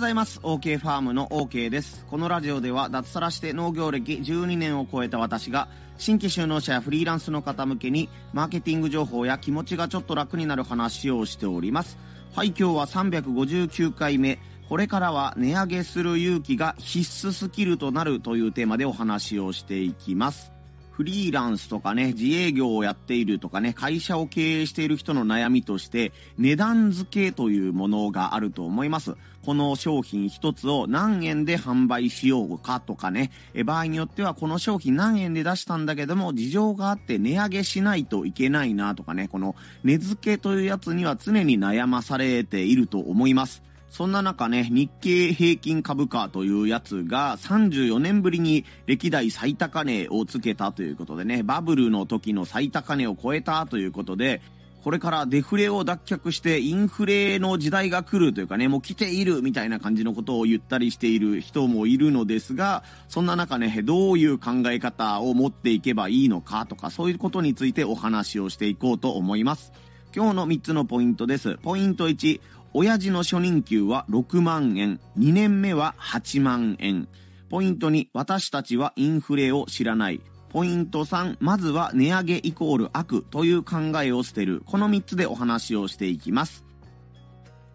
ございます。OK ファームの OK です。このラジオでは脱サラして農業歴12年を超えた私が新規就農者やフリーランスの方向けにマーケティング情報や気持ちがちょっと楽になる話をしております。はい、今日は359回目。これからは値上げする勇気が必須スキルとなるというテーマでお話をしていきます。フリーランスとかね、自営業をやっているとかね、会社を経営している人の悩みとして、値段付けというものがあると思います。この商品一つを何円で販売しようかとかね、え場合によってはこの商品何円で出したんだけども、事情があって値上げしないといけないなとかね、この値付けというやつには常に悩まされていると思います。そんな中ね、日経平均株価というやつが34年ぶりに歴代最高値をつけたということでね、バブルの時の最高値を超えたということで、これからデフレを脱却してインフレの時代が来るというかね、もう来ているみたいな感じのことを言ったりしている人もいるのですが、そんな中ね、どういう考え方を持っていけばいいのかとか、そういうことについてお話をしていこうと思います。今日の3つのポイントです。ポイント1、親父の初任給は6万円、2年目は8万円。ポイント2、私たちはインフレを知らない。ポイント3、まずは値上げイコール悪という考えを捨てる。この3つでお話をしていきます。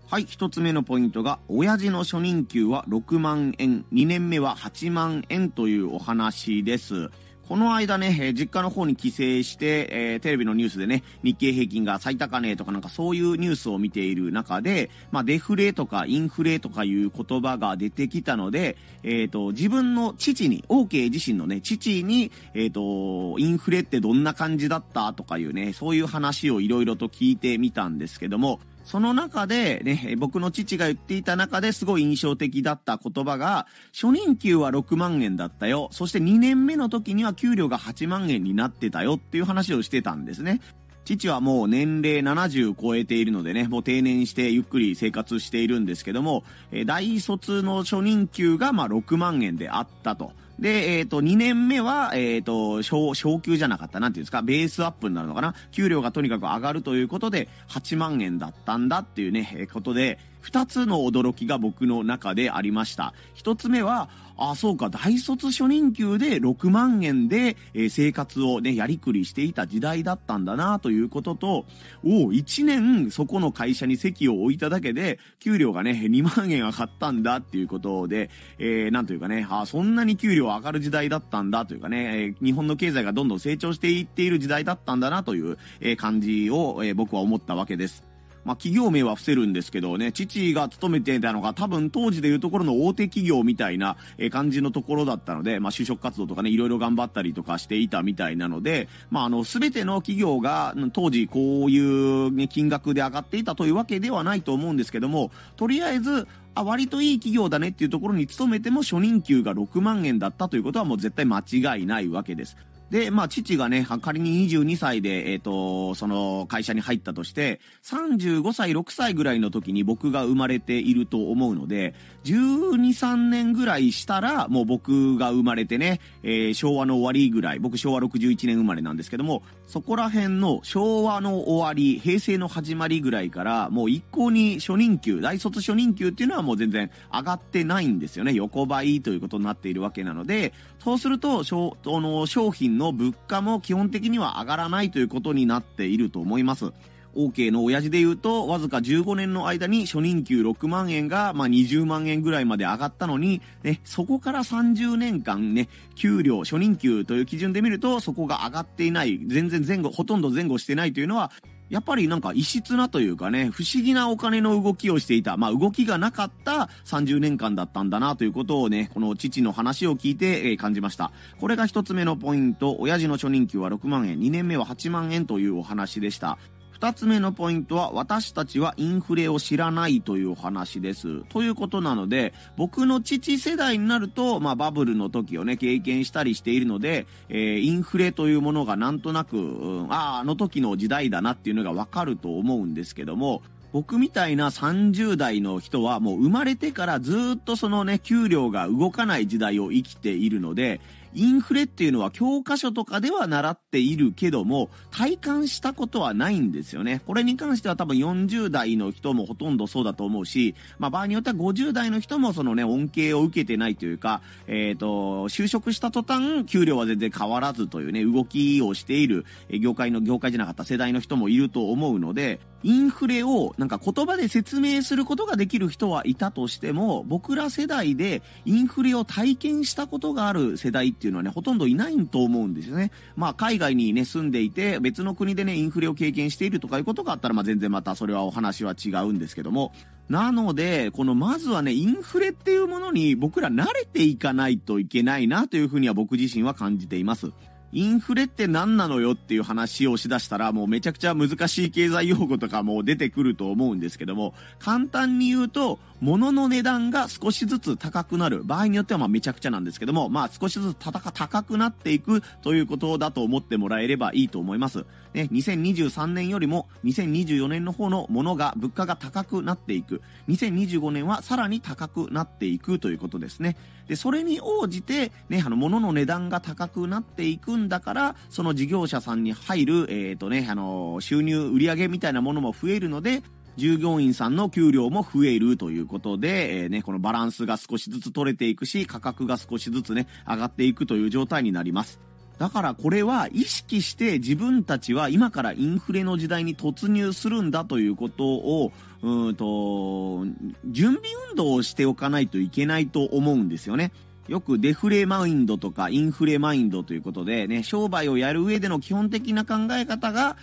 はい、1つ目のポイントが、親父の初任給は6万円、2年目は8万円というお話です。この間ね、え、実家の方に帰省して、えー、テレビのニュースでね、日経平均が最高値とかなんかそういうニュースを見ている中で、まあ、デフレとかインフレとかいう言葉が出てきたので、えっ、ー、と、自分の父に、OK 自身のね、父に、えっ、と、インフレってどんな感じだったとかいうね、そういう話をいろいろと聞いてみたんですけども、その中でね、僕の父が言っていた中ですごい印象的だった言葉が、初任給は6万円だったよ。そして2年目の時には給料が8万円になってたよっていう話をしてたんですね。父はもう年齢70超えているのでね、もう定年してゆっくり生活しているんですけども、大卒の初任給がまあ6万円であったと。で、えっ、ー、と、2年目は、えっ、ー、と、昇、昇給じゃなかった。なんていうんですか、ベースアップになるのかな給料がとにかく上がるということで、8万円だったんだっていうね、えことで、二つの驚きが僕の中でありました。一つ目は、あ、そうか、大卒初任給で6万円で、え、生活をね、やりくりしていた時代だったんだなということと、お1年そこの会社に席を置いただけで、給料がね、2万円上がったんだっていうことで、えー、なんというかね、あ、そんなに給料上がる時代だったんだというかね、え、日本の経済がどんどん成長していっている時代だったんだなという、え、感じを、え、僕は思ったわけです。まあ、企業名は伏せるんですけどね、父が勤めていたのが多分当時でいうところの大手企業みたいな感じのところだったので、まあ、就職活動とかね、いろいろ頑張ったりとかしていたみたいなので、まあ、あの、すべての企業が当時こういう、ね、金額で上がっていたというわけではないと思うんですけども、とりあえず、あ、割といい企業だねっていうところに勤めても初任給が6万円だったということはもう絶対間違いないわけです。で、まあ、父がね、仮に22歳で、えっ、ー、と、その会社に入ったとして、35歳、6歳ぐらいの時に僕が生まれていると思うので、12、3年ぐらいしたら、もう僕が生まれてね、えー、昭和の終わりぐらい、僕昭和61年生まれなんですけども、そこら辺の昭和の終わり、平成の始まりぐらいから、もう一向に初任給、大卒初任給っていうのはもう全然上がってないんですよね。横ばいということになっているわけなので、そうすると、商の商品の物価も基本的には上がらないということになっていると思います。OK の親父で言うと、わずか15年の間に初任給6万円が、まあ、20万円ぐらいまで上がったのに、ね、そこから30年間ね、給料、初任給という基準で見ると、そこが上がっていない、全然前後、ほとんど前後してないというのは、やっぱりなんか異質なというかね、不思議なお金の動きをしていた、まあ動きがなかった30年間だったんだなということをね、この父の話を聞いて、え、感じました。これが一つ目のポイント、親父の初任給は6万円、2年目は8万円というお話でした。二つ目のポイントは、私たちはインフレを知らないという話です。ということなので、僕の父世代になると、まあバブルの時をね、経験したりしているので、えー、インフレというものがなんとなく、うん、ああ、あの時の時代だなっていうのがわかると思うんですけども、僕みたいな30代の人はもう生まれてからずっとそのね、給料が動かない時代を生きているので、インフレっていうのは教科書とかでは習っているけども、体感したことはないんですよね。これに関しては多分40代の人もほとんどそうだと思うし、まあ場合によっては50代の人もそのね、恩恵を受けてないというか、えっ、ー、と、就職した途端、給料は全然変わらずというね、動きをしている、業界の、業界じゃなかった世代の人もいると思うので、インフレをなんか言葉で説明することができる人はいたとしても、僕ら世代でインフレを体験したことがある世代ってていうのはね、ほとんどいないと思うんですよね。まあ海外にね、住んでいて、別の国でね、インフレを経験しているとかいうことがあったら、まあ全然またそれはお話は違うんですけども、なので、このまずはね、インフレっていうものに僕ら慣れていかないといけないなというふうには僕自身は感じています。インフレって何なのよっていう話をしだしたらもうめちゃくちゃ難しい経済用語とかも出てくると思うんですけども、簡単に言うと、物の値段が少しずつ高くなる。場合によってはまあめちゃくちゃなんですけども、まあ少しずつ高くなっていくということだと思ってもらえればいいと思います。ね、2023年よりも2024年の方のものが、物価が高くなっていく。2025年はさらに高くなっていくということですね。で、それに応じて、ね、あの、物の値段が高くなっていくんだから、その事業者さんに入る、えっ、ー、とね、あの、収入、売上みたいなものも増えるので、従業員さんの給料も増えるということで、えー、ね、このバランスが少しずつ取れていくし、価格が少しずつね、上がっていくという状態になります。だからこれは意識して自分たちは今からインフレの時代に突入するんだということを、うんと、準備運動をしておかないといけないと思うんですよね。よくデフレマインドとかインフレマインドということでね、商売をやる上での基本的な考え方が、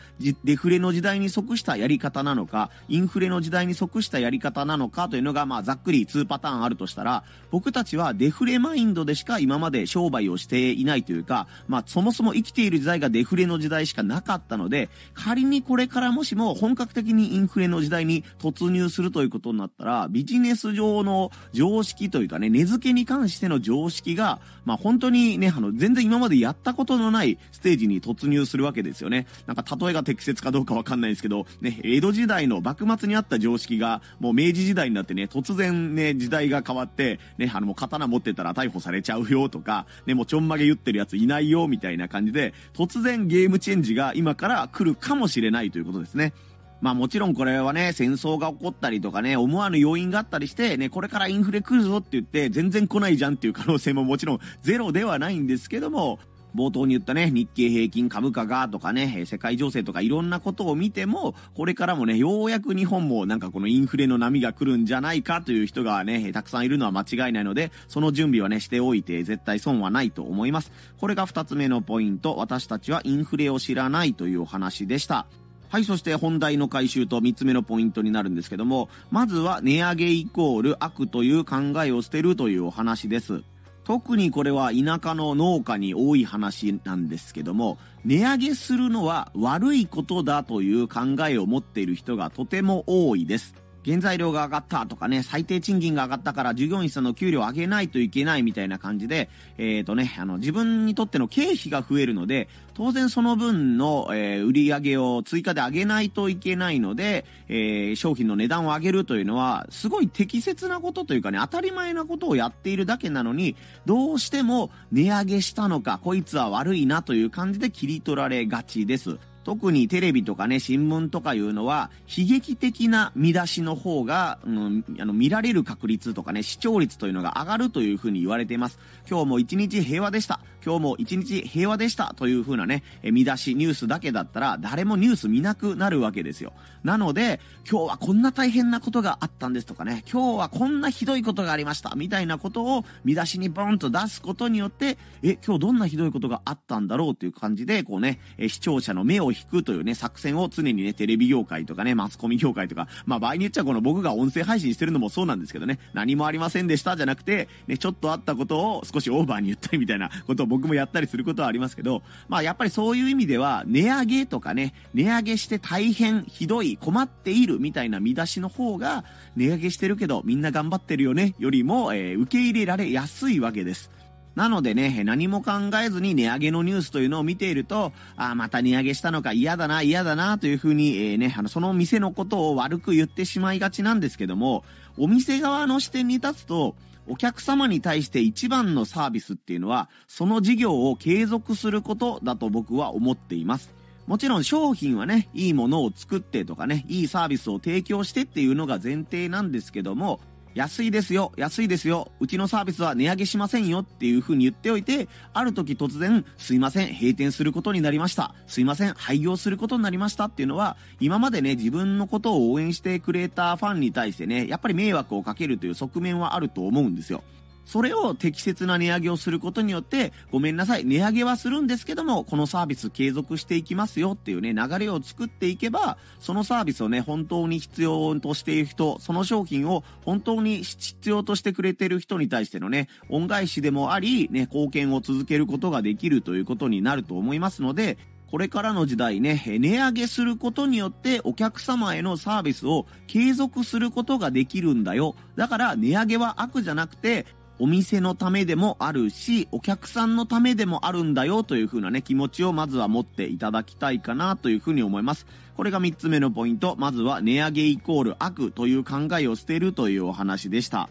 デフレの時代に即したやり方なのか、インフレの時代に即したやり方なのかというのが、まあざっくり2パターンあるとしたら、僕たちはデフレマインドでしか今まで商売をしていないというか、まあそもそも生きている時代がデフレの時代しかなかったので、仮にこれからもしも本格的にインフレの時代に突入するということになったら、ビジネス上の常識というかね、値付けに関しての常常識が、まあ本当にね、あの、全然今までやったことのないステージに突入するわけですよね。なんか例えが適切かどうかわかんないですけど、ね、江戸時代の幕末にあった常識が、もう明治時代になってね、突然ね、時代が変わって、ね、あのもう刀持ってたら逮捕されちゃうよとか、ね、もうちょんまげ言ってるやついないよみたいな感じで、突然ゲームチェンジが今から来るかもしれないということですね。まあもちろんこれはね、戦争が起こったりとかね、思わぬ要因があったりして、ね、これからインフレ来るぞって言って、全然来ないじゃんっていう可能性ももちろん ゼロではないんですけども、冒頭に言ったね、日経平均株価がとかね、世界情勢とかいろんなことを見ても、これからもね、ようやく日本もなんかこのインフレの波が来るんじゃないかという人がね、たくさんいるのは間違いないので、その準備はね、しておいて絶対損はないと思います。これが二つ目のポイント、私たちはインフレを知らないというお話でした。はい、そして本題の回収と3つ目のポイントになるんですけども、まずは値上げイコール悪という考えを捨てるというお話です。特にこれは田舎の農家に多い話なんですけども、値上げするのは悪いことだという考えを持っている人がとても多いです。原材料が上がったとかね、最低賃金が上がったから従業員さんの給料を上げないといけないみたいな感じで、えっ、ー、とね、あの、自分にとっての経費が増えるので、当然その分の、えー、売り上げを追加で上げないといけないので、えー、商品の値段を上げるというのは、すごい適切なことというかね、当たり前なことをやっているだけなのに、どうしても値上げしたのか、こいつは悪いなという感じで切り取られがちです。特にテレビとかね、新聞とかいうのは、悲劇的な見出しの方が、うん、あの、見られる確率とかね、視聴率というのが上がるというふうに言われています。今日も一日平和でした。今日も一日平和でしたという風なね、え見出し、ニュースだけだったら誰もニュース見なくなるわけですよ。なので、今日はこんな大変なことがあったんですとかね、今日はこんなひどいことがありましたみたいなことを見出しにボンと出すことによって、え、今日どんなひどいことがあったんだろうという感じで、こうね、え視聴者の目を引くというね、作戦を常にね、テレビ業界とかね、マスコミ業界とか、まあ場合によっちゃこの僕が音声配信してるのもそうなんですけどね、何もありませんでしたじゃなくて、ね、ちょっとあったことを少しオーバーに言ったりみたいなことを僕もやったりすることはありますけど、まあやっぱりそういう意味では、値上げとかね、値上げして大変、ひどい、困っているみたいな見出しの方が、値上げしてるけどみんな頑張ってるよね、よりも、えー、受け入れられやすいわけです。なのでね、何も考えずに値上げのニュースというのを見ていると、あまた値上げしたのか嫌だな、嫌だな、というふうに、えー、ね、あの、その店のことを悪く言ってしまいがちなんですけども、お店側の視点に立つと、お客様に対して一番のサービスっていうのは、その事業を継続することだと僕は思っています。もちろん商品はね、いいものを作ってとかね、いいサービスを提供してっていうのが前提なんですけども、安いですよ、安いですよ、うちのサービスは値上げしませんよっていう風に言っておいて、ある時突然、すいません、閉店することになりました。すいません、廃業することになりましたっていうのは、今までね、自分のことを応援してくれたファンに対してね、やっぱり迷惑をかけるという側面はあると思うんですよ。それを適切な値上げをすることによって、ごめんなさい、値上げはするんですけども、このサービス継続していきますよっていうね、流れを作っていけば、そのサービスをね、本当に必要としている人、その商品を本当に必要としてくれている人に対してのね、恩返しでもあり、ね、貢献を続けることができるということになると思いますので、これからの時代ね、値上げすることによってお客様へのサービスを継続することができるんだよ。だから値上げは悪じゃなくて、お店のためでもあるし、お客さんのためでもあるんだよという風なね、気持ちをまずは持っていただきたいかなという風に思います。これが3つ目のポイント。まずは値上げイコール悪という考えを捨てるというお話でした。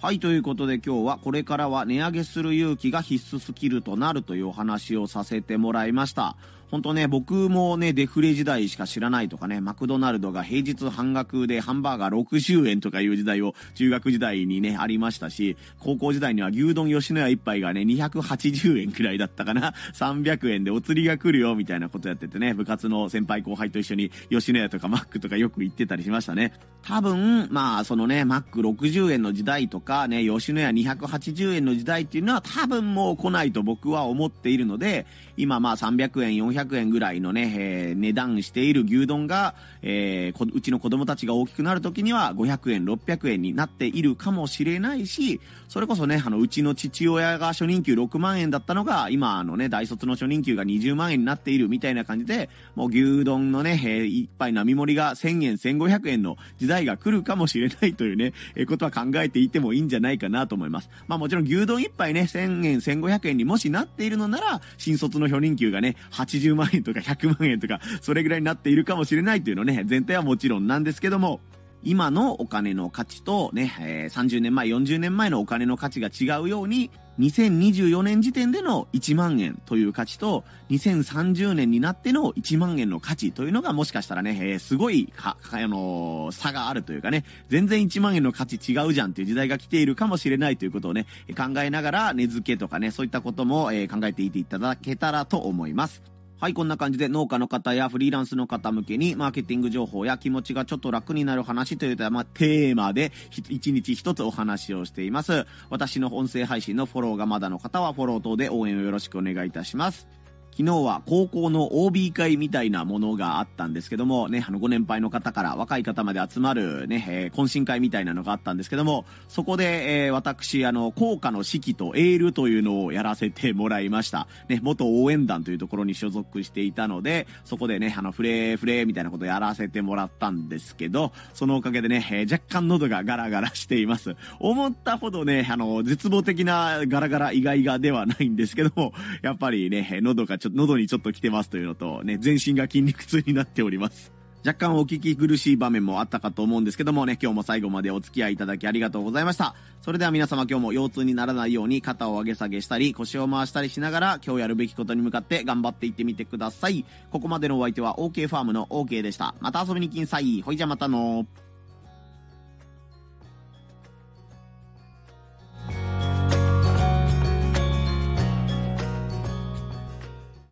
はい、ということで今日はこれからは値上げする勇気が必須スキルとなるというお話をさせてもらいました。本当ね、僕もね、デフレ時代しか知らないとかね、マクドナルドが平日半額でハンバーガー60円とかいう時代を中学時代にね、ありましたし、高校時代には牛丼吉野家一杯がね、280円くらいだったかな、300円でお釣りが来るよみたいなことやっててね、部活の先輩後輩と一緒に吉野家とかマックとかよく行ってたりしましたね。多分、まあ、そのね、マック60円の時代とかね、吉野家280円の時代っていうのは多分もう来ないと僕は思っているので、今まあ300円、400円ぐらいのね、えー、値段している牛丼が、えー、うちの子供たちが大きくなる時には500円、600円になっているかもしれないし、それこそね、あの、うちの父親が初任給6万円だったのが、今あのね、大卒の初任給が20万円になっているみたいな感じで、もう牛丼のね、えー、一杯並盛りが1000円、1500円の時代が来るかもしれないというね、えー、ことは考えていてもいいんじゃないかなと思います。まあもちろん牛丼一杯ね、1000円、1500円にもしなっているのなら、新卒のの初任給がね、80万円とか100万円とか、それぐらいになっているかもしれないっていうのね、全体はもちろんなんですけども、今のお金の価値とね、えー、30年前、40年前のお金の価値が違うように、2024年時点での1万円という価値と、2030年になっての1万円の価値というのがもしかしたらね、えー、すごいか、あのー、差があるというかね、全然1万円の価値違うじゃんっていう時代が来ているかもしれないということをね、考えながら値付けとかね、そういったことも、えー、考えていていただけたらと思います。はい、こんな感じで農家の方やフリーランスの方向けにマーケティング情報や気持ちがちょっと楽になる話というテーマで一日一つお話をしています。私の音声配信のフォローがまだの方はフォロー等で応援をよろしくお願いいたします。昨日は高校の OB 会みたいなものがあったんですけども、ね、あの、ご年配の方から若い方まで集まるね、えー、懇親会みたいなのがあったんですけども、そこで、えー、私、あの、校歌の指揮とエールというのをやらせてもらいました。ね、元応援団というところに所属していたので、そこでね、あの、フレーフレーみたいなことやらせてもらったんですけど、そのおかげでね、えー、若干喉がガラガラしています。思ったほどね、あの、絶望的なガラガラ意外がではないんですけども、やっぱりね、喉がちょちょ喉にちょっと来てますというのと、ね、全身が筋肉痛になっております。若干お聞き苦しい場面もあったかと思うんですけどもね、今日も最後までお付き合いいただきありがとうございました。それでは皆様今日も腰痛にならないように肩を上げ下げしたり腰を回したりしながら今日やるべきことに向かって頑張っていってみてください。ここまでのお相手は OK ファームの OK でした。また遊びに来んさい。ほいじゃまたのー。